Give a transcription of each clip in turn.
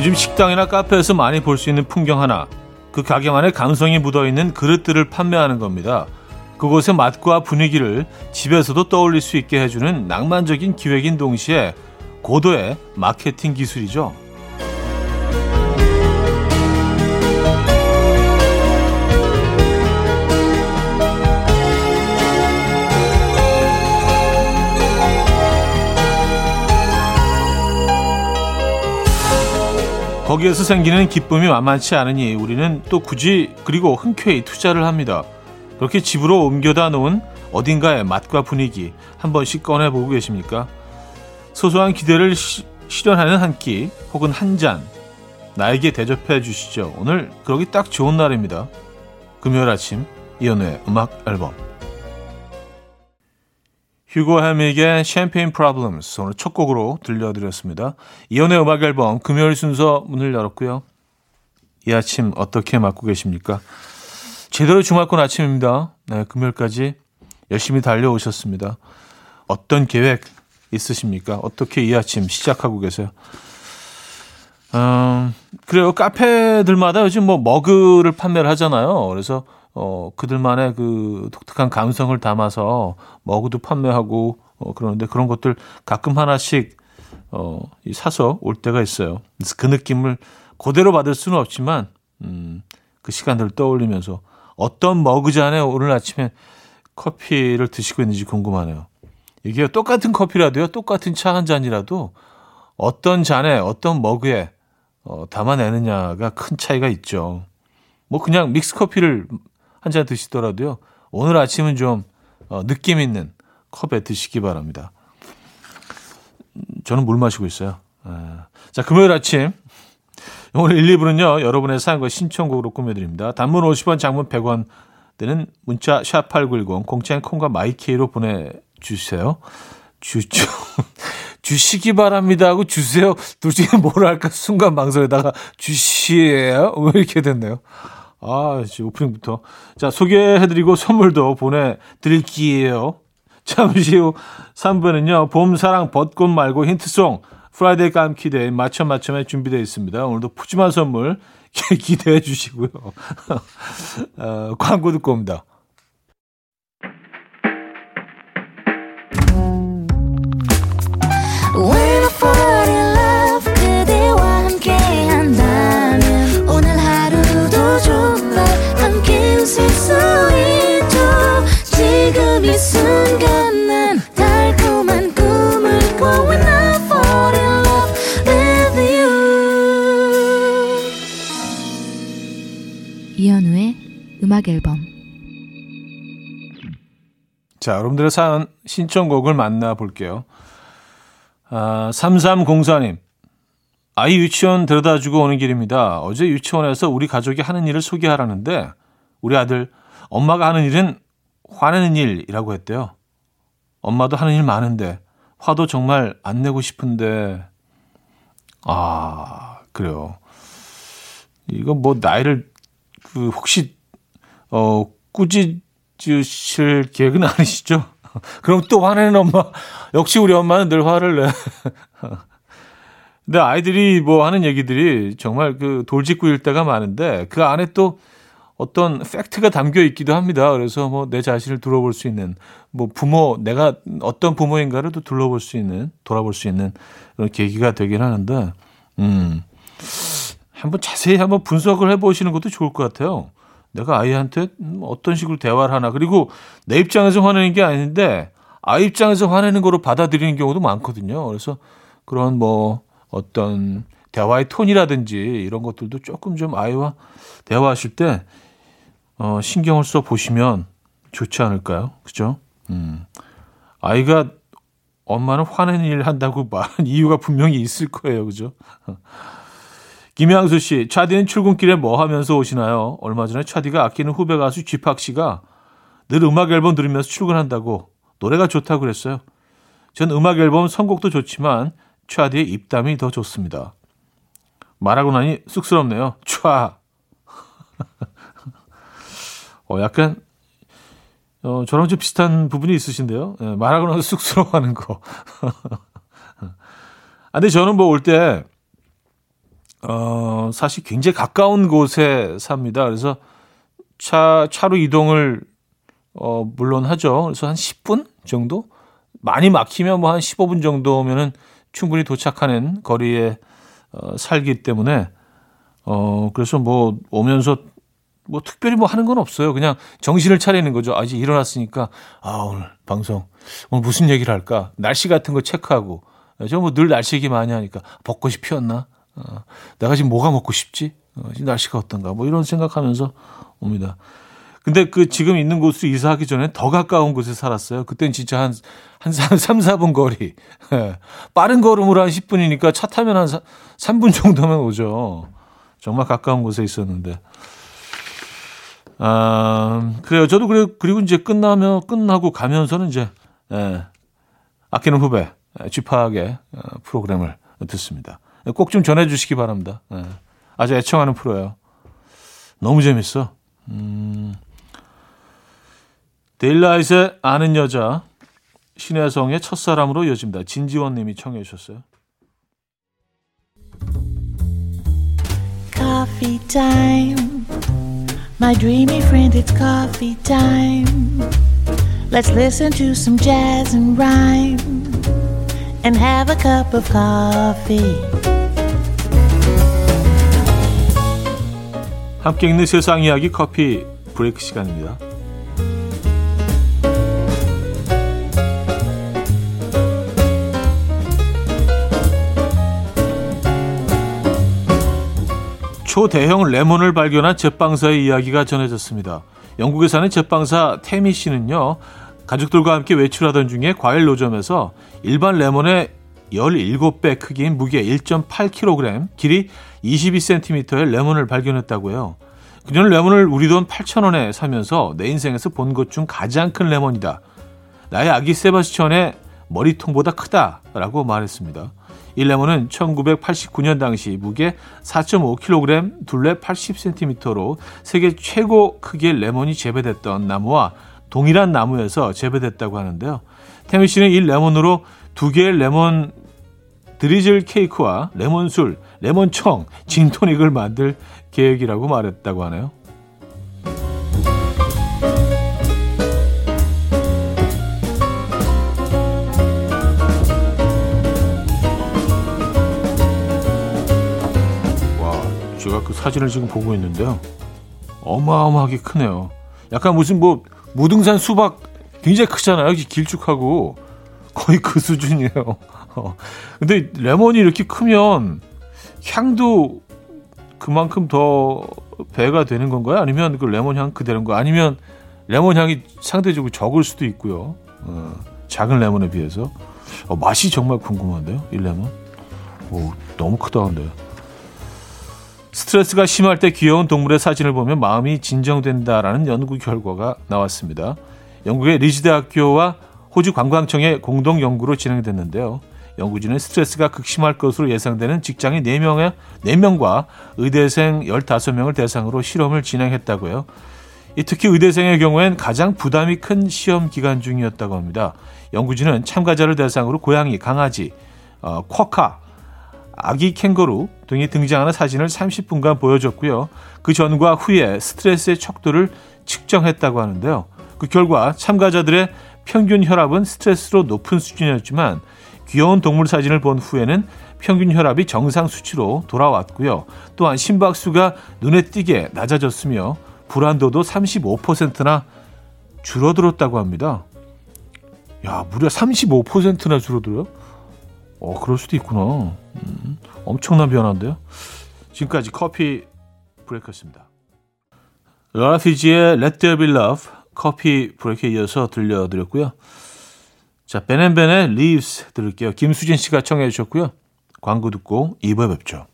요즘 식당이나 카페에서 많이 볼 수 있는 풍경 하나. 그 가게 만의 감성이 묻어있는 그릇들을 판매하는 겁니다. 그곳의 맛과 분위기를 집에서도 떠올릴 수 있게 해주는 낭만적인 기획인 동시에 고도의 마케팅 기술이죠. 거기에서 생기는 기쁨이 만만치 않으니 우리는 또 굳이 그리고 흔쾌히 투자를 합니다. 그렇게 집으로 옮겨다 놓은 어딘가의 맛과 분위기 한 번씩 꺼내보고 계십니까? 소소한 기대를 시, 실현하는 한 끼 혹은 한 잔 나에게 대접해 주시죠. 오늘 그러기 딱 좋은 날입니다. 금요일 아침 이연우의 음악 앨범 휴고 해믹의 샴페인 프로블럼스 오늘 첫 곡으로 들려드렸습니다. 이연의 음악 앨범 금요일 순서 문을 열었고요. 이 아침 어떻게 맞고 계십니까? 제대로 주말권 아침입니다. 네, 금요일까지 열심히 달려오셨습니다. 어떤 계획 있으십니까? 어떻게 이 아침 시작하고 계세요? 음, 그래요. 카페들마다 요즘 뭐 머그를 판매를 하잖아요. 그래서 어, 그들만의 그 독특한 감성을 담아서 머그도 판매하고 어, 그러는데 그런 것들 가끔 하나씩 어, 사서 올 때가 있어요. 그래서 그 느낌을 그대로 받을 수는 없지만 음, 그 시간들을 떠올리면서 어떤 머그 잔에 오늘 아침에 커피를 드시고 있는지 궁금하네요. 이게 똑같은 커피라도요, 똑같은 차 한 잔이라도 어떤 잔에 어떤 머그에 어, 담아내느냐가 큰 차이가 있죠. 뭐 그냥 믹스 커피를 한 잔 드시더라도요. 오늘 아침은 좀 어, 느낌 있는 컵에 드시기 바랍니다. 저는 물 마시고 있어요. 에. 자, 금요일 아침 오늘 1, 2부는요. 여러분의 사연과 신청곡으로 꾸며드립니다. 단문 50원, 장문 100원 되는 문자 샵8910 공짜인 콩과 마이케이로 보내주세요. 주죠. 주시기 바랍니다 하고 주세요. 둘 중에 뭘 할까 순간 망설이다가 주시에요? 왜 이렇게 됐네요. 아, 지금 오프닝부터. 자, 소개해드리고 선물도 보내드릴게요. 잠시 후 3부는요, 봄, 사랑, 벚꽃 말고 힌트 song, Friday 깜퀴day 맞춰맨이 준비되어 있습니다. 오늘도 푸짐한 선물 기대해 주시고요. 어, 광고 듣고 옵니다. 자, 여러분들의 사연 신청곡을 만나볼게요. 아, 3304님. 아이 유치원 데려다 주고 오는 길입니다. 어제 유치원에서 우리 가족이 하는 일을 소개하라는데 우리 아들 엄마가 하는 일은 화내는 일이라고 했대요. 엄마도 하는 일 많은데 화도 정말 안 내고 싶은데 아 그래요. 이거 뭐 나이를 그 혹시 어, 꾸짖 으실 계획은 아니시죠? 그럼 또 화내는 엄마. 역시 우리 엄마는 늘 화를 내. 근데 아이들이 뭐 하는 얘기들이 정말 그 돌직구일 때가 많은데 그 안에 또 어떤 팩트가 담겨 있기도 합니다. 그래서 뭐 내 자신을 둘러볼 수 있는 뭐 부모 내가 어떤 부모인가를 또 둘러볼 수 있는 돌아볼 수 있는 그런 계기가 되긴 하는데 음 한번 자세히 한번 분석을 해 보시는 것도 좋을 것 같아요. 내가 아이한테 어떤 식으로 대화를 하나. 그리고 내 입장에서 화내는 게 아닌데 아이 입장에서 화내는 거로 받아들이는 경우도 많거든요. 그래서 그런 뭐 어떤 대화의 톤이라든지 이런 것들도 조금 좀 아이와 대화하실 때 어, 신경을 써 보시면 좋지 않을까요? 그죠? 음. 아이가 엄마는 화내는 일 한다고 말한 이유가 분명히 있을 거예요. 그죠? 김양수 씨, 차디는 출근길에 뭐 하면서 오시나요? 얼마 전에 차디가 아끼는 후배 가수 쥐팍 씨가 늘 음악 앨범 들으면서 출근한다고 노래가 좋다고 그랬어요. 전 음악 앨범 선곡도 좋지만 차디의 입담이 더 좋습니다. 말하고 나니 쑥스럽네요. 촤. 어, 약간 어, 저랑 좀 비슷한 부분이 있으신데요. 네, 말하고 나서 쑥스러워하는 거. 아, 근데 저는 뭐 올 때 어, 사실 굉장히 가까운 곳에 삽니다. 그래서 차, 차로 이동을, 어, 물론 하죠. 그래서 한 10분 정도? 많이 막히면 뭐 한 15분 정도면은 충분히 도착하는 거리에 어, 살기 때문에, 어, 그래서 뭐 오면서 뭐 특별히 뭐 하는 건 없어요. 그냥 정신을 차리는 거죠. 아직 일어났으니까, 아, 오늘 방송, 오늘 무슨 얘기를 할까? 날씨 같은 거 체크하고, 저 뭐 늘 날씨 얘기 많이 하니까, 벚꽃이 피었나? 어, 내가 지금 뭐가 먹고 싶지? 어, 날씨가 어떤가? 뭐 이런 생각하면서 옵니다. 근데 그 지금 있는 곳으로 이사하기 전에 더 가까운 곳에 살았어요. 그땐 진짜 한, 한 3, 4분 거리. 예. 빠른 걸음으로 한 10분이니까 차 타면 한 3분 정도면 오죠. 정말 가까운 곳에 있었는데. 아, 그래요. 저도 그래, 그리고 이제 끝나면, 끝나고 가면서는 이제, 예, 아끼는 후배, 쥐파하게 어, 프로그램을 듣습니다. 꼭 좀 전해주시기 바랍니다. 예. 아주 애청하는 프로예요. 너무 재밌어. 음, 데일라이트의 아는 여자, 신혜성의 첫사람으로 이어집니다. 진지원 님이 청해 주셨어요. Coffee time. My dreamy friend, it's coffee time. Let's listen to some jazz and rhyme and have a cup of coffee. 함께 있는 세상 이야기 커피 브레이크 시간입니다. 초대형 레몬을 발견한 제빵사의 이야기가 전해졌습니다. 영국에 사는 제빵사 태미 씨는요, 가족들과 함께 외출하던 중에 과일 노점에서 일반 레몬의 17배 크기인 무게 1.8kg, 길이 22cm의 레몬을 발견했다고요. 그녀는 레몬을 우리 돈 8,000원에 사면서 내 인생에서 본 것 중 가장 큰 레몬이다. 나의 아기 세바스천의 머리통보다 크다라고 말했습니다. 이 레몬은 1989년 당시 무게 4.5kg, 둘레 80cm로 세계 최고 크기의 레몬이 재배됐던 나무와 동일한 나무에서 재배됐다고 하는데요. 태미 씨는 이 레몬으로 두 개의 레몬 드리즐 케이크와 레몬술, 레몬청, 진토닉을 만들 계획이라고 말했다고 하네요. 제가 그 사진을 지금 보고 있는데요. 어마어마하게 크네요. 약간 무슨 뭐 무등산 수박 굉장히 크잖아요. 길쭉하고 거의 그 수준이에요. 어. 근데 레몬이 이렇게 크면 향도 그만큼 더 배가 되는 건가요? 아니면 그 레몬 향 그대로인 거? 아니면 레몬 향이 상대적으로 적을 수도 있고요. 어, 작은 레몬에 비해서 어, 맛이 정말 궁금한데요. 이 레몬. 오, 너무 크다 근데. 스트레스가 심할 때 귀여운 동물의 사진을 보면 마음이 진정된다라는 연구 결과가 나왔습니다. 영국의 리즈 대 학교와 호주 관광청의 공동 연구로 진행됐는데요. 연구진은 스트레스가 극심할 것으로 예상되는 직장인 4명의 4명과 의대생 15명을 대상으로 실험을 진행했다고요. 특히 의대생의 경우엔 가장 부담이 큰 시험 기간 중이었다고 합니다. 연구진은 참가자를 대상으로 고양이, 강아지, 어, 쿼카, 아기 캥거루 등이 등장하는 사진을 30분간 보여줬고요. 그 전과 후에 스트레스의 척도를 측정했다고 하는데요. 그 결과 참가자들의 평균 혈압은 스트레스로 높은 수준이었지만 귀여운 동물 사진을 본 후에는 평균 혈압이 정상 수치로 돌아왔고요. 또한 심박수가 눈에 띄게 낮아졌으며 불안도도 35%나 줄어들었다고 합니다. 야, 무려 35%나 줄어들어요? 어, 그럴 수도 있구나. 음, 엄청난 변화인데요. 지금까지 커피 브레이크였습니다. 라피지의 Let There Be Love 커피 브레이크에 이어서 들려드렸고요. 자, 베넨벤의 Leaves 들을게요. 김수진 씨가 청해 주셨고요. 광고 듣고 2부에 뵙죠.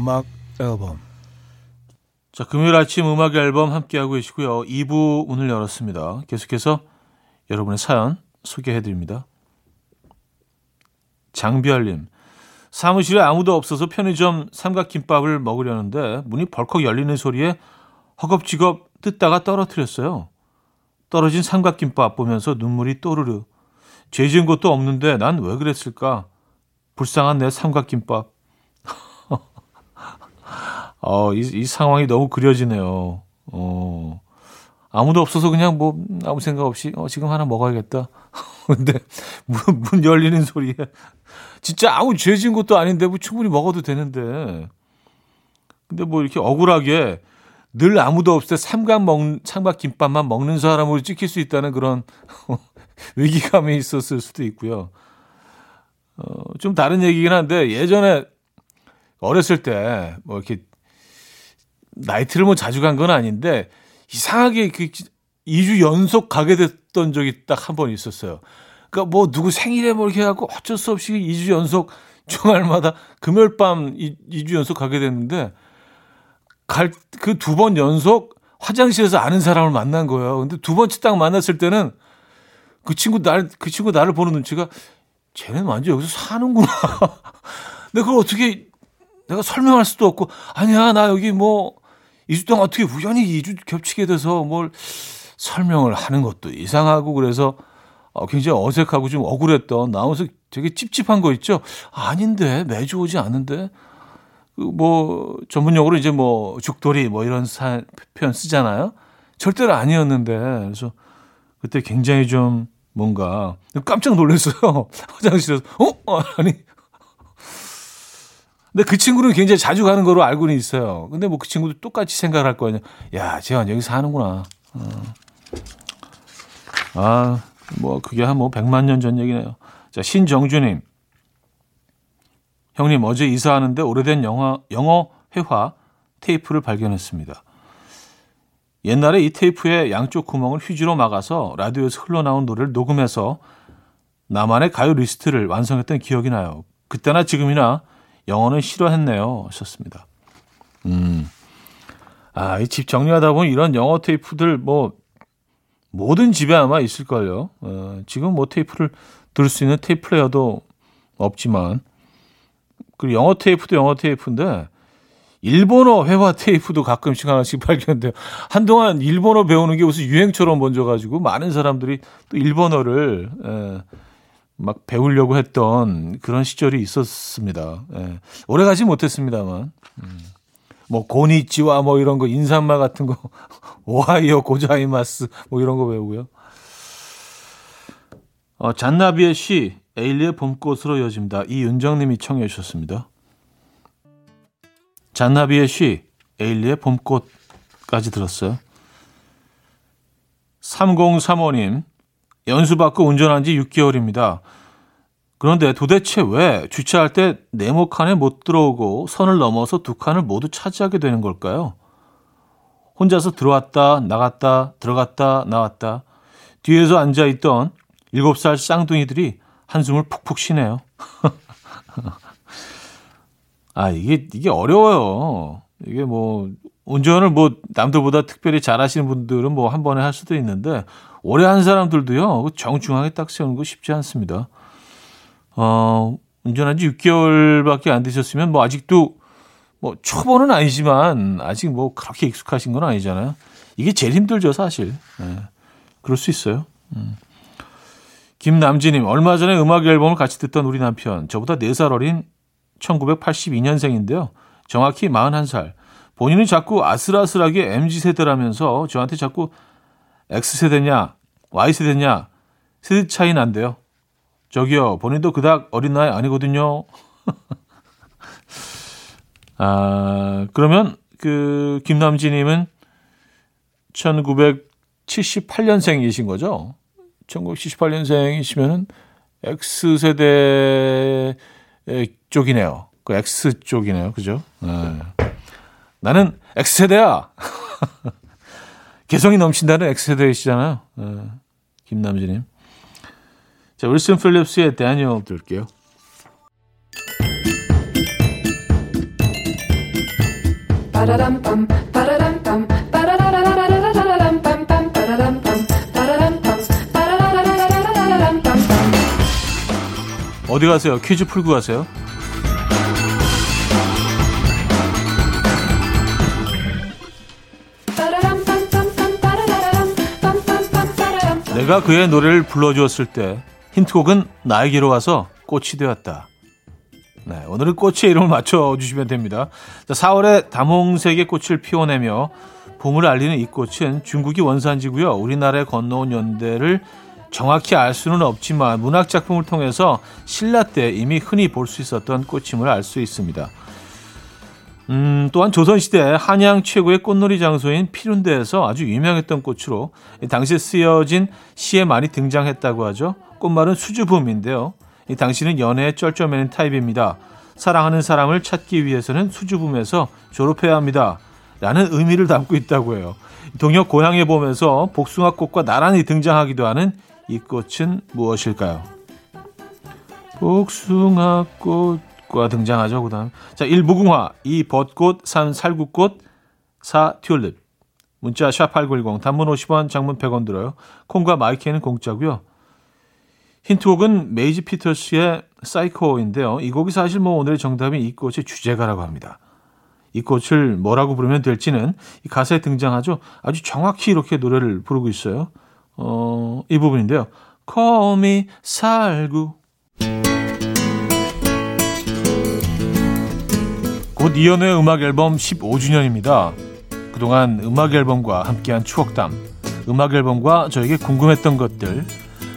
음악 앨범 자, 금요일 아침 음악 앨범 함께하고 계시고요. 2부 문을 열었습니다. 계속해서 여러분의 사연 소개해 드립니다. 장비알님, 사무실에 아무도 없어서 편의점 삼각김밥을 먹으려는데 문이 벌컥 열리는 소리에 허겁지겁 뜯다가 떨어뜨렸어요. 떨어진 삼각김밥 보면서 눈물이 또르르. 죄 지은 것도 없는데 난 왜 그랬을까? 불쌍한 내 삼각김밥. 어, 이, 이 상황이 너무 그려지네요. 어, 아무도 없어서 그냥 뭐 아무 생각 없이 어, 지금 하나 먹어야겠다. 근데 문, 문 열리는 소리에 진짜 아무 죄 지은 것도 아닌데 뭐 충분히 먹어도 되는데. 근데 뭐 이렇게 억울하게 늘 아무도 없을 때 삼각 먹 삼각 김밥만 먹는 사람으로 찍힐 수 있다는 그런 위기감이 있었을 수도 있고요. 어, 좀 다른 얘기긴 한데 예전에 어렸을 때 뭐 이렇게 나이트를 뭐 자주 간 건 아닌데 이상하게 그 2주 연속 가게 됐던 적이 딱 한 번 있었어요. 그러니까 뭐 누구 생일에 뭐 이렇게 하고 어쩔 수 없이 2주 연속 주말마다 금요일 밤 2, 주 연속 가게 됐는데 갈 그 두 번 연속 화장실에서 아는 사람을 만난 거예요. 근데 두 번째 딱 만났을 때는 그 친구 날 그 친구 나를 보는 눈치가 쟤는 완전 여기서 사는구나. 근데 그걸 어떻게 내가 설명할 수도 없고 아니야 나 여기 뭐 2주 동안 어떻게 우연히 2주 겹치게 돼서 뭘 설명을 하는 것도 이상하고 그래서 어, 굉장히 어색하고 좀 억울했던 나오면서 되게 찝찝한 거 있죠. 아닌데 매주 오지 않는데 그뭐 전문 용어로 이제 뭐 죽돌이 뭐 이런 사, 표현 쓰잖아요. 절대로 아니었는데 그래서 그때 굉장히 좀 뭔가 깜짝 놀랐어요. 화장실에서 어 아니 근데 그 친구는 굉장히 자주 가는 거로 알고는 있어요. 근데 뭐 그 친구도 똑같이 생각을 할 거예요. 야, 재환 여기 사는구나. 어. 아, 뭐 그게 한 뭐 100만 년 전 얘기네요. 자, 신정주 님. 형님 어제 이사하는데 오래된 영화, 영어 회화 테이프를 발견했습니다. 옛날에 이 테이프의 양쪽 구멍을 휴지로 막아서 라디오에서 흘러나온 노래를 녹음해서 나만의 가요 리스트를 완성했던 기억이 나요. 그때나 지금이나 영어는 싫어했네요. 하셨습니다. 음. 아, 이 집 정리하다 보면 이런 영어 테이프들 뭐 모든 집에 아마 있을걸요. 어, 지금 뭐 테이프를 들을 수 있는 테이프 플레이어도 없지만 그리고 영어 테이프도 영어 테이프인데 일본어 회화 테이프도 가끔씩 하나씩 발견돼요. 한동안 일본어 배우는 게 무슨 유행처럼 번져 가지고 많은 사람들이 또 일본어를 에, 막 배우려고 했던 그런 시절이 있었습니다. 예. 오래 가지 못했습니다만. 음. 뭐 고니치와 뭐 이런 거 인사말 같은 거 오하이오 고자이마스 뭐 이런 거 배우고요. 어, 잔나비의 시 에일리의 봄꽃으로 이어집니다. 이윤정님이 청해 주셨습니다. 잔나비의 시 에일리의 봄꽃까지 들었어요. 3035님 연수받고 운전한 지 6개월입니다. 그런데 도대체 왜 주차할 때 네모 칸에 못 들어오고 선을 넘어서 두 칸을 모두 차지하게 되는 걸까요? 혼자서 들어왔다, 나갔다, 들어갔다, 나왔다. 뒤에서 앉아있던 7살 쌍둥이들이 한숨을 푹푹 쉬네요. 아, 이게, 이게 어려워요. 이게 뭐, 운전을 뭐, 남들보다 특별히 잘하시는 분들은 뭐, 한 번에 할 수도 있는데, 오래 한 사람들도요, 그 정중하게 딱 세우는 거 쉽지 않습니다. 어, 운전한 지 6개월밖에 안 되셨으면 뭐 아직도 뭐 초보는 아니지만 아직 뭐 그렇게 익숙하신 건 아니잖아요. 이게 제일 힘들죠, 사실. 네. 그럴 수 있어요. 음. 김남진님, 얼마 전에 음악 앨범을 같이 듣던 우리 남편, 저보다 4살 어린 1982년생인데요. 정확히 41살. 본인은 자꾸 아슬아슬하게 MZ세대라면서 저한테 자꾸 X세대냐, Y세대냐, 세대 차이 난대요. 저기요, 본인도 그닥 어린 나이 아니거든요. 아, 그러면 그 김남진님은 1978년생이신 거죠? 1978년생이시면은 X세대 쪽이네요. 그 X 쪽이네요. 그죠? 네. 나는 X세대야. 개성이 넘친다는 X세대이시잖아요. 어, 김남진님. 자, 울슨 필립스의 다니엘 들게요. 어디 가세요? 퀴즈 풀고 가세요? 내가 그의 노래를 불러주었을 때 힌트곡은 나에게로 와서 꽃이 되었다. 네, 오늘은 꽃의 이름을 맞춰주시면 됩니다. 자, 4월에 다몽색의 꽃을 피워내며 봄을 알리는 이 꽃은 중국이 원산지고요. 우리나라에 건너온 연대를 정확히 알 수는 없지만 문학 작품을 통해서 신라 때 이미 흔히 볼 수 있었던 꽃임을 알 수 있습니다. 음, 또한 조선시대 한양 최고의 꽃놀이 장소인 피룬대에서 아주 유명했던 꽃으로 당시에 쓰여진 시에 많이 등장했다고 하죠. 꽃말은 수줍음인데요. 이 당시는 연애에 쩔쩔매는 타입입니다. 사랑하는 사람을 찾기 위해서는 수줍음에서 졸업해야 합니다. 라는 의미를 담고 있다고 해요. 동역 고향에 보면서 복숭아꽃과 나란히 등장하기도 하는 이 꽃은 무엇일까요? 복숭아꽃 과 등장하죠. 그 다음. 자, 1. 무궁화, 2. 벚꽃, 3. 살구꽃, 4. 튤립. 문자 샵8910 단문 50원, 장문 100원 들어요. 콩과 마이크는 공짜고요. 힌트곡은 메이지 피터스의 사이코인데요. 이 곡이 사실 뭐 오늘의 정답인 이 꽃의 주제가라고 합니다. 이 꽃을 뭐라고 부르면 될지는 이 가사에 등장하죠. 아주 정확히 이렇게 노래를 부르고 있어요. 어, 이 부분인데요. Call me 살구. 곧 이연우의 음악 앨범 15주년입니다. 그동안 음악 앨범과 함께한 추억담, 음악 앨범과 저에게 궁금했던 것들,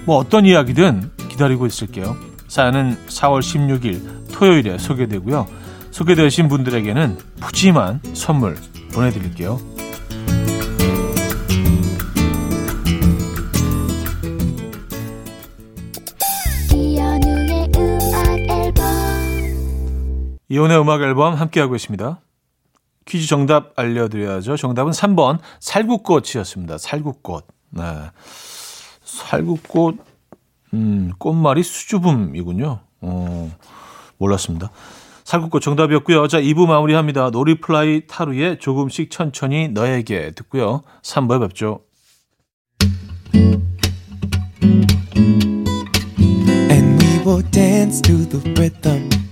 뭐 어떤 이야기든 기다리고 있을게요. 사연은 4월 16일 토요일에 소개되고요. 소개되신 분들에게는 푸짐한 선물 보내드릴게요. 이혼의 음악 앨범 함께하고 있습니다. 퀴즈 정답 알려드려야죠. 정답은 3번 살구꽃이었습니다. 살구꽃. 네. 살구꽃, 음, 꽃말이 수줍음이군요. 어, 몰랐습니다. 살구꽃 정답이었고요. 자, 2부 마무리합니다. 놀이플라이 타루의 조금씩 천천히 너에게 듣고요. 3부에 뵙죠. And we will dance to the rhythm.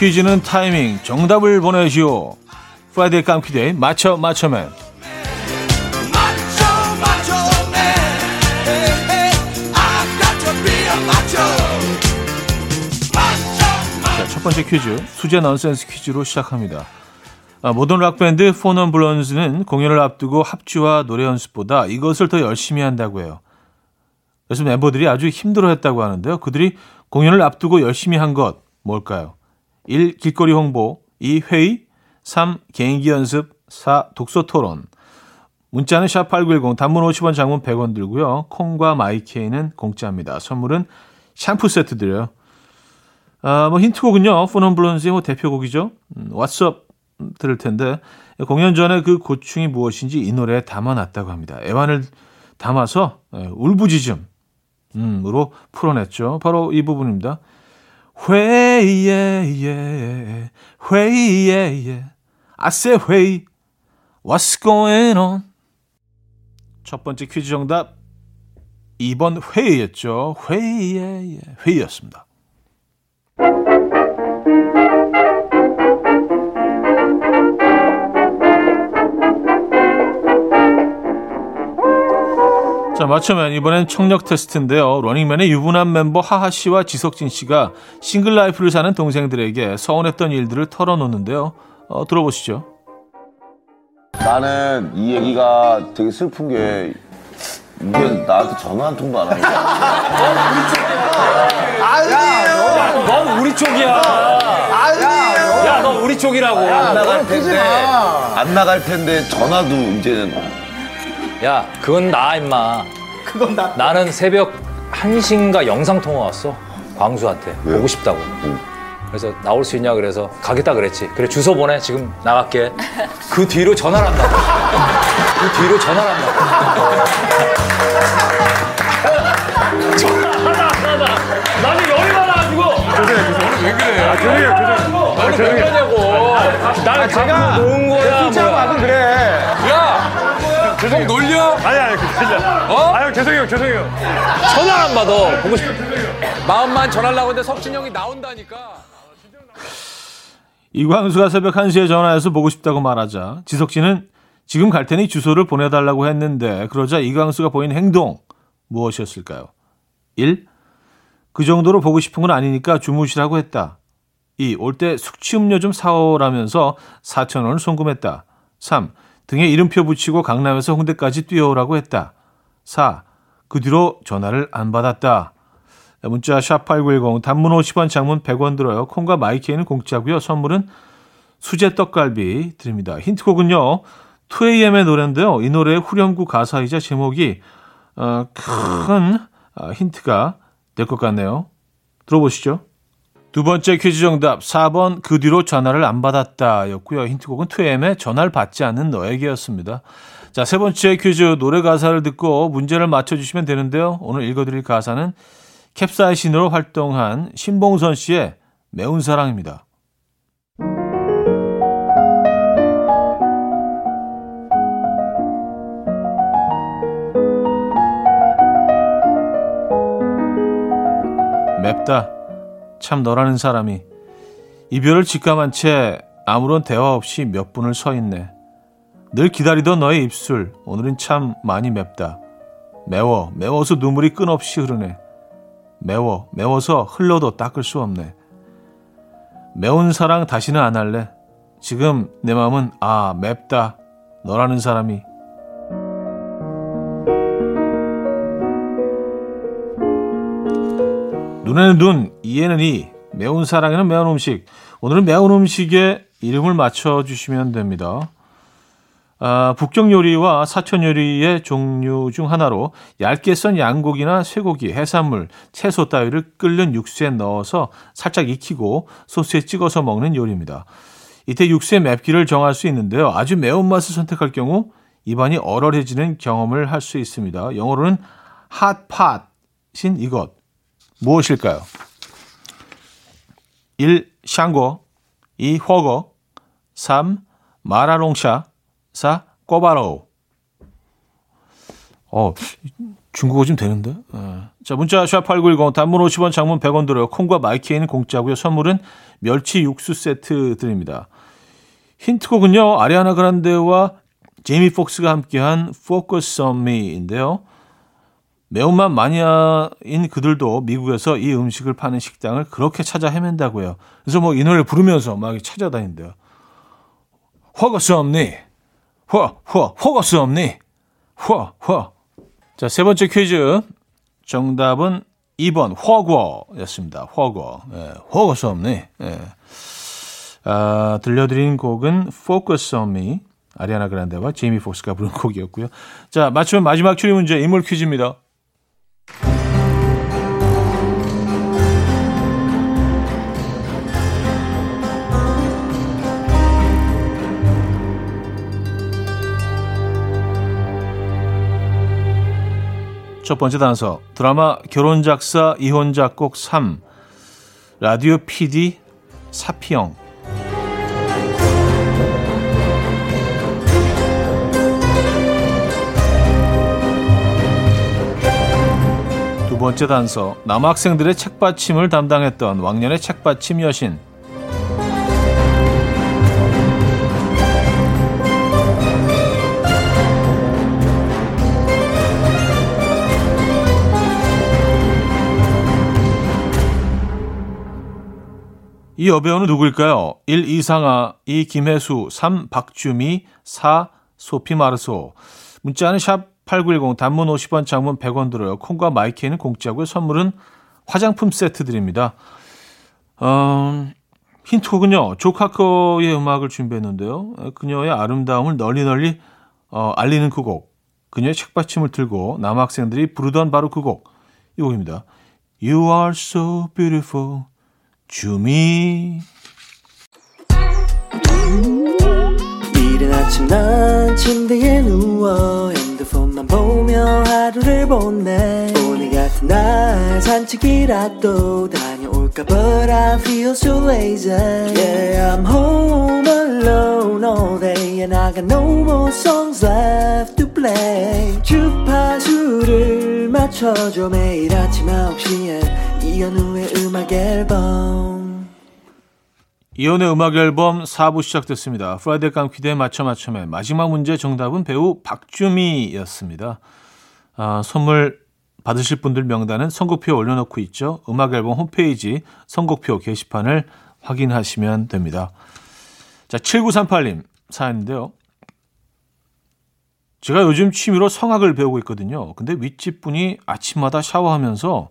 퀴즈는 타이밍 정답을 보내시오. Friday 깜퀴day 맞춰 맞춰맨. 자, 첫 번째 퀴즈 수제 넌센스 퀴즈로 시작합니다. 아, 모던 락밴드 포넌 블론즈는 공연을 앞두고 합주와 노래 연습보다 이것을 더 열심히 한다고 해요. 그래서 멤버들이 아주 힘들어했다고 하는데요. 그들이 공연을 앞두고 열심히 한 것 뭘까요? 1. 길거리 홍보 2. 회의 3. 개인기 연습 4. 독서 토론 문자는 샵8910 단문 50원 장문 100원 들고요. 콩과 마이케이는 공짜입니다. 선물은 샴푸 세트 드려요. 아, 뭐 힌트곡은요. 포넌 블론즈의 뭐 대표곡이죠. 음, Up 들을 텐데 공연 전에 그 고충이 무엇인지 이 노래에 담아놨다고 합니다. 애환을 담아서 예, 울부짖음 음으로 풀어냈죠. 바로 이 부분입니다. 회의에 회의에 I say 회의 What's going on? 첫 번째 퀴즈 정답 2번 회의였죠. 회의에 회의였습니다. 자, 맞추면 이번엔 청력 테스트인데요. 러닝맨의 유부남 멤버 하하 씨와 지석진 씨가 single life를 사는 동생들에게 서운했던 일들을 털어놓는데요. 어, 들어보시죠. 나는 이 얘기가 되게 슬픈 게 이게 나한테 전화 한 통도 안 하는 거야. 넌 우리 쪽이야. 아니에요. 야, 넌 우리 쪽이라고. 안 나갈 텐데 안 나갈 텐데 전화도 이제는 야, 그건 나 임마. 그건 나. 나는 새벽 1시인가 영상 통화 왔어. 광수한테 왜요? 보고 싶다고. 그래서 나올 수 있냐 그래서 가겠다 그랬지. 그래 주소 보내 지금 나갈게. 그 뒤로 전화를 한다고. 그 뒤로 전화를 한다고. 전화 안 하다. 나는 열이 많아가지고. 죄송해요, 죄송해요. 왜 그래? 아, 죄송해요, 죄송해요. 너는 왜 그러냐고. 나는 제가 놓은 거야. 진짜 와서 그래. 야! 형 놀려? 아니 아니 그게 아니라 어? 아유 죄송해요 죄송해요 전화 안 받아. 보고 싶. 마음만 전하려고 했는데 석진 형이 나온다니까. 이광수가 새벽 1시에 전화해서 보고 싶다고 말하자 지석진은 지금 갈 테니 주소를 보내달라고 했는데 그러자 이광수가 보인 행동 무엇이었을까요? 1. 그 정도로 보고 싶은 건 아니니까 주무시라고 했다. 2. 올 때 숙취음료 좀 사오라면서 4천 원을 송금했다. 3. 등에 이름표 붙이고 강남에서 홍대까지 뛰어오라고 했다. 4. 그 뒤로 전화를 안 받았다. 문자 샵8910 단문 50원 장문 100원 들어요. 콩과 마이케이는 공짜고요. 선물은 수제 떡갈비 드립니다. 힌트곡은요. 2AM의 노래인데요. 이 노래의 후렴구 가사이자 제목이 어, 큰 어, 힌트가 될 것 같네요. 들어보시죠. 두 번째 퀴즈 정답 4번 그 뒤로 전화를 안 받았다 였고요. 힌트곡은 2AM의 전화를 받지 않는 너에게였습니다. 자, 세 번째 퀴즈 노래 가사를 듣고 문제를 맞춰 주시면 되는데요. 오늘 읽어 드릴 가사는 캡사이신으로 활동한 신봉선 씨의 매운 사랑입니다. 맵다. 참 너라는 사람이 이별을 직감한 채 아무런 대화 없이 몇 분을 서 있네. 늘 기다리던 너의 입술 오늘은 참 많이 맵다. 매워 매워서 눈물이 끊없이 흐르네. 매워 매워서 흘러도 닦을 수 없네. 매운 사랑 다시는 안 할래. 지금 내 마음은 아 맵다. 너라는 사람이 눈에는 눈, 이에는 이, 매운 사랑에는 매운 음식. 오늘은 매운 음식의 이름을 맞춰주시면 됩니다. 아, 북경 요리와 사천 요리의 종류 중 하나로 얇게 썬 양고기나 쇠고기, 해산물, 채소 따위를 끓는 육수에 넣어서 살짝 익히고 소스에 찍어서 먹는 요리입니다. 이때 육수의 맵기를 정할 수 있는데요. 아주 매운맛을 선택할 경우 입안이 얼얼해지는 경험을 할 수 있습니다. 영어로는 핫팟인 이것. 무엇일까요? 1. 샹궈 2. 허거 3. 마라롱샤 4. 꼬바로우 어, 중국어 좀 되는데. 예. 자, 문자 샵8910 단문 50원 장문 100원 들어요. 콩과 마이케이는 공짜고요. 선물은 멸치 육수 세트 드립니다. 힌트곡은요. 아리아나 그란데와 제이미 폭스가 함께한 Focus on Me인데요. 매운맛 마니아인 그들도 미국에서 이 음식을 파는 식당을 그렇게 찾아 헤맨다고요. 그래서 뭐 이 노래를 부르면서 막 찾아다닌대요. Me. 화, 화, Focus on me. 화, 화. 자, 세 번째 퀴즈. 정답은 2번 허거였습니다. 허거. 예, 허거스 없네. 예. 아, 들려드린 곡은 Focus on Me. 아리아나 그란데와 제이미 폭스가 부른 곡이었고요. 자, 맞추면 마지막 추리 문제 인물 퀴즈입니다. 첫 번째 단서 드라마 결혼 작사 이혼 작곡 3 라디오 PD 사피영. 두 번째 단서 남학생들의 책받침을 담당했던 왕년의 책받침 여신 이 여배우는 누구일까요? 1. 이상아, 2. 김혜수, 3. 박주미, 4. 소피 마르소. 문자는 샵 8910, 단문 50원, 장문 100원 들어요. 콩과 마이K는 공짜고요. 선물은 화장품 세트 드립니다. 음, 힌트곡은요. 조 카커의 음악을 준비했는데요. 그녀의 아름다움을 널리 널리 어, 알리는 그 곡. 그녀의 책받침을 들고 남학생들이 부르던 바로 그 곡. 이 곡입니다. You are so beautiful. 주미. 이른 아침 난 침대에 누워 핸드폰만 보며 하루를 보내 오늘 같은 날 산책이라도 다녀 올까 But I feel so lazy Yeah I'm home alone all day And I got no more songs left to play 주파수를 맞춰줘 매일 아침 9시에 이현우의 음악 앨범 이현우의 음악 앨범 4부 시작됐습니다. Friday 깜퀴day 맞춰 맞춰맨 마지막 문제 정답은 배우 박주미였습니다. 아, 선물 받으실 분들 명단은 선곡표 올려놓고 있죠. 음악 앨범 홈페이지 선곡표 게시판을 확인하시면 됩니다. 자, 7938님 사연인데요. 제가 요즘 취미로 성악을 배우고 있거든요. 근데 윗집 분이 아침마다 샤워하면서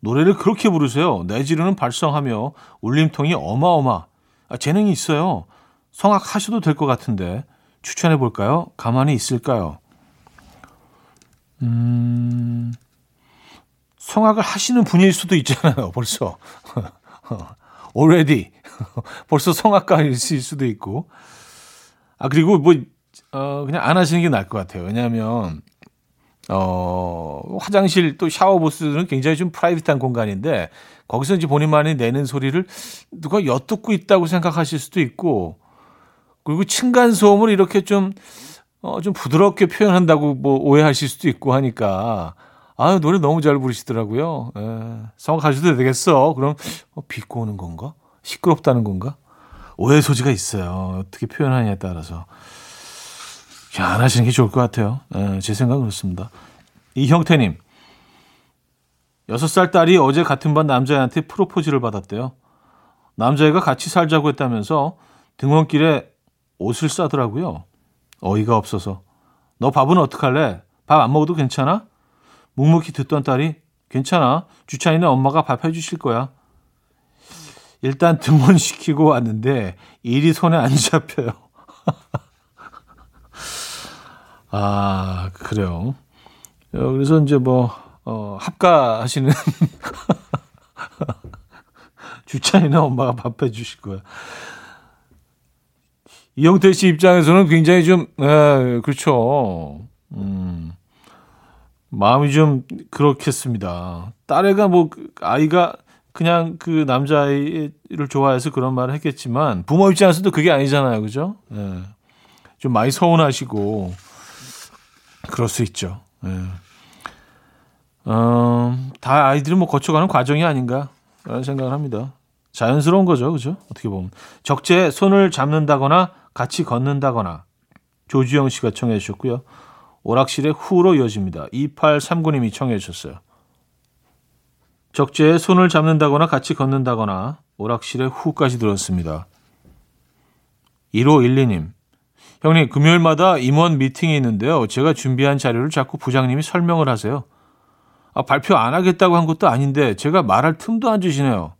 노래를 그렇게 부르세요. 내지르는 발성하며 울림통이 어마어마. 아, 재능이 있어요. 성악 하셔도 될 것 같은데 추천해 볼까요? 가만히 있을까요? 음, 성악을 하시는 분일 수도 있잖아요. 벌써 already 벌써 성악가일 수도 있고. 아 그리고 뭐 어, 그냥 안 하시는 게 나을 것 같아요. 왜냐하면 어, 화장실 또 샤워 부스는 굉장히 좀 프라이빗한 공간인데 거기서 이제 본인만이 내는 소리를 누가 엿듣고 있다고 생각하실 수도 있고 그리고 층간 소음을 이렇게 좀 어, 좀 부드럽게 표현한다고 뭐 오해하실 수도 있고 하니까 아 노래 너무 잘 부르시더라고요. 에, 성악하셔도 되겠어. 그럼 어, 비꼬 오는 건가? 시끄럽다는 건가? 오해 소지가 있어요. 어떻게 표현하냐에 따라서. 안 하시는 게 좋을 것 같아요. 에, 제 생각은 그렇습니다. 이형태님. 6살 딸이 어제 같은 반 남자애한테 프로포즈를 받았대요. 남자애가 같이 살자고 했다면서 등원길에 옷을 싸더라고요. 어이가 없어서. 너 밥은 어떡할래? 밥 안 먹어도 괜찮아? 묵묵히 듣던 딸이 괜찮아. 주차에는 엄마가 밥 해주실 거야. 일단 등원시키고 왔는데 일이 손에 안 잡혀요. 아, 그래요. 어, 그래서 이제 뭐, 어, 합가하시는 주차에는 엄마가 밥 해주실 거야. 이영태 씨 입장에서는 굉장히 좀, 에, 그렇죠. 음, 마음이 좀 그렇겠습니다. 딸애가 뭐, 아이가 그냥 그 남자아이를 좋아해서 그런 말을 했겠지만, 부모 입장에서도 그게 아니잖아요. 그죠? 예. 좀 많이 서운하시고, 그럴 수 있죠. 예. 어, 다 아이들이 뭐 거쳐가는 과정이 아닌가라는 생각을 합니다. 자연스러운 거죠, 그죠? 어떻게 보면 적재 손을 잡는다거나 같이 걷는다거나 조주영 씨가 청해 주셨고요. 오락실의 후로 이어집니다. 2839님이 청해 주셨어요. 적재에 손을 잡는다거나 같이 걷는다거나 오락실의 후까지 들었습니다. 1512님. 형님, 금요일마다 임원 미팅이 있는데요. 제가 준비한 자료를 자꾸 부장님이 설명을 하세요. 아, 발표 안 하겠다고 한 것도 아닌데 제가 말할 틈도 안 주시네요.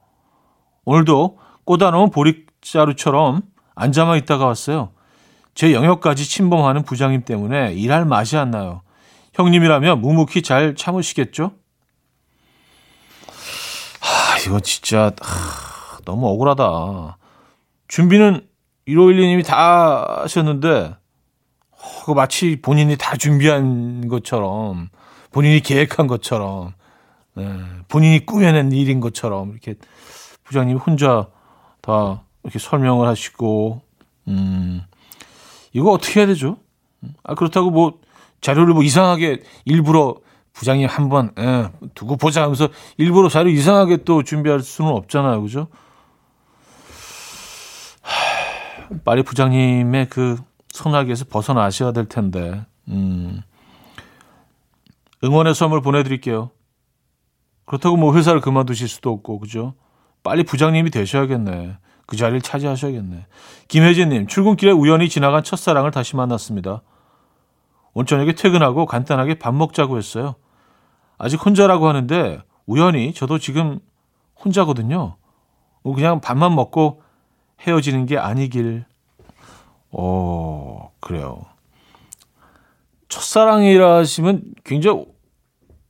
오늘도 꽂아놓은 보릿자루처럼 앉아만 있다가 왔어요. 제 영역까지 침범하는 부장님 때문에 일할 맛이 안 나요. 형님이라면 묵묵히 잘 참으시겠죠? 하, 이거 진짜 하, 너무 억울하다. 준비는 1512님이 다 하셨는데 어, 마치 본인이 다 준비한 것처럼 본인이 계획한 것처럼 네, 본인이 꾸며낸 일인 것처럼 이렇게 부장님이 혼자 다 이렇게 설명을 하시고 음 이거 어떻게 해야 되죠? 아 그렇다고 뭐 자료를 뭐 이상하게 일부러 부장님 한번 예, 두고 보자 하면서 일부러 자료 이상하게 또 준비할 수는 없잖아요, 그죠? 빨리 부장님의 그 손아귀에서 벗어나셔야 될 텐데. 음. 응원의 선물 보내드릴게요. 그렇다고 뭐 회사를 그만두실 수도 없고, 그죠? 빨리 부장님이 되셔야겠네. 그 자리를 차지하셔야겠네. 김혜진님, 출근길에 우연히 지나간 첫사랑을 다시 만났습니다. 오늘 저녁에 퇴근하고 간단하게 밥 먹자고 했어요. 아직 혼자라고 하는데 우연히 저도 지금 혼자거든요. 그냥 밥만 먹고 헤어지는 게 아니길. 어, 그래요. 첫사랑이라 하시면 굉장히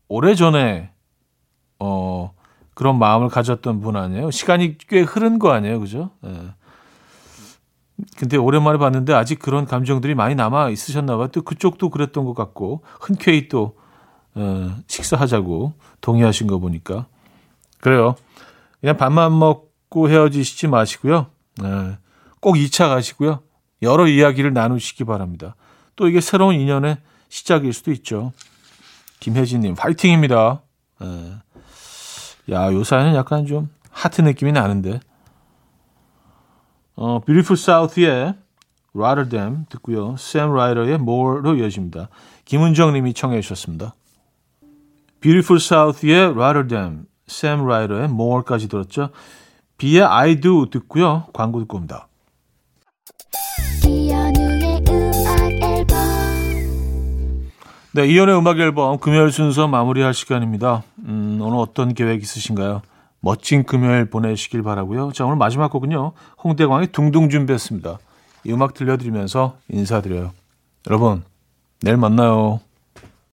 오래 전에 어 그런 마음을 가졌던 분 아니에요? 시간이 꽤 흐른 거 아니에요, 그죠? 예. 근데 오랜만에 봤는데 아직 그런 감정들이 많이 남아 있으셨나 봐요. 또 그쪽도 그랬던 것 같고 흔쾌히 또 어, 식사하자고 동의하신 거 보니까 그래요. 그냥 밥만 먹고 헤어지시지 마시고요. 네. 꼭 2차 가시고요. 여러 이야기를 나누시기 바랍니다. 또 이게 새로운 인연의 시작일 수도 있죠. 김혜진님, 파이팅입니다. 네. 야, 요 사연은 약간 좀 하트 느낌이 나는데. 어, Beautiful South의 Rotterdam 듣고요. 샘 라이더의 More로 이어집니다. 김은정 님이 청해 주셨습니다. Beautiful South의 Rotterdam, 샘 라이더의 More까지 들었죠. 비의 I do 듣고요. 광고 듣고 옵니다. 네, 이연의 음악 앨범 금요일 순서 마무리할 시간입니다. 음, 오늘 어떤 계획 있으신가요? 멋진 금요일 보내시길 바라고요. 자, 오늘 마지막 곡은요. 홍대광의 둥둥 준비했습니다. 이 음악 들려드리면서 인사드려요. 여러분, 내일 만나요.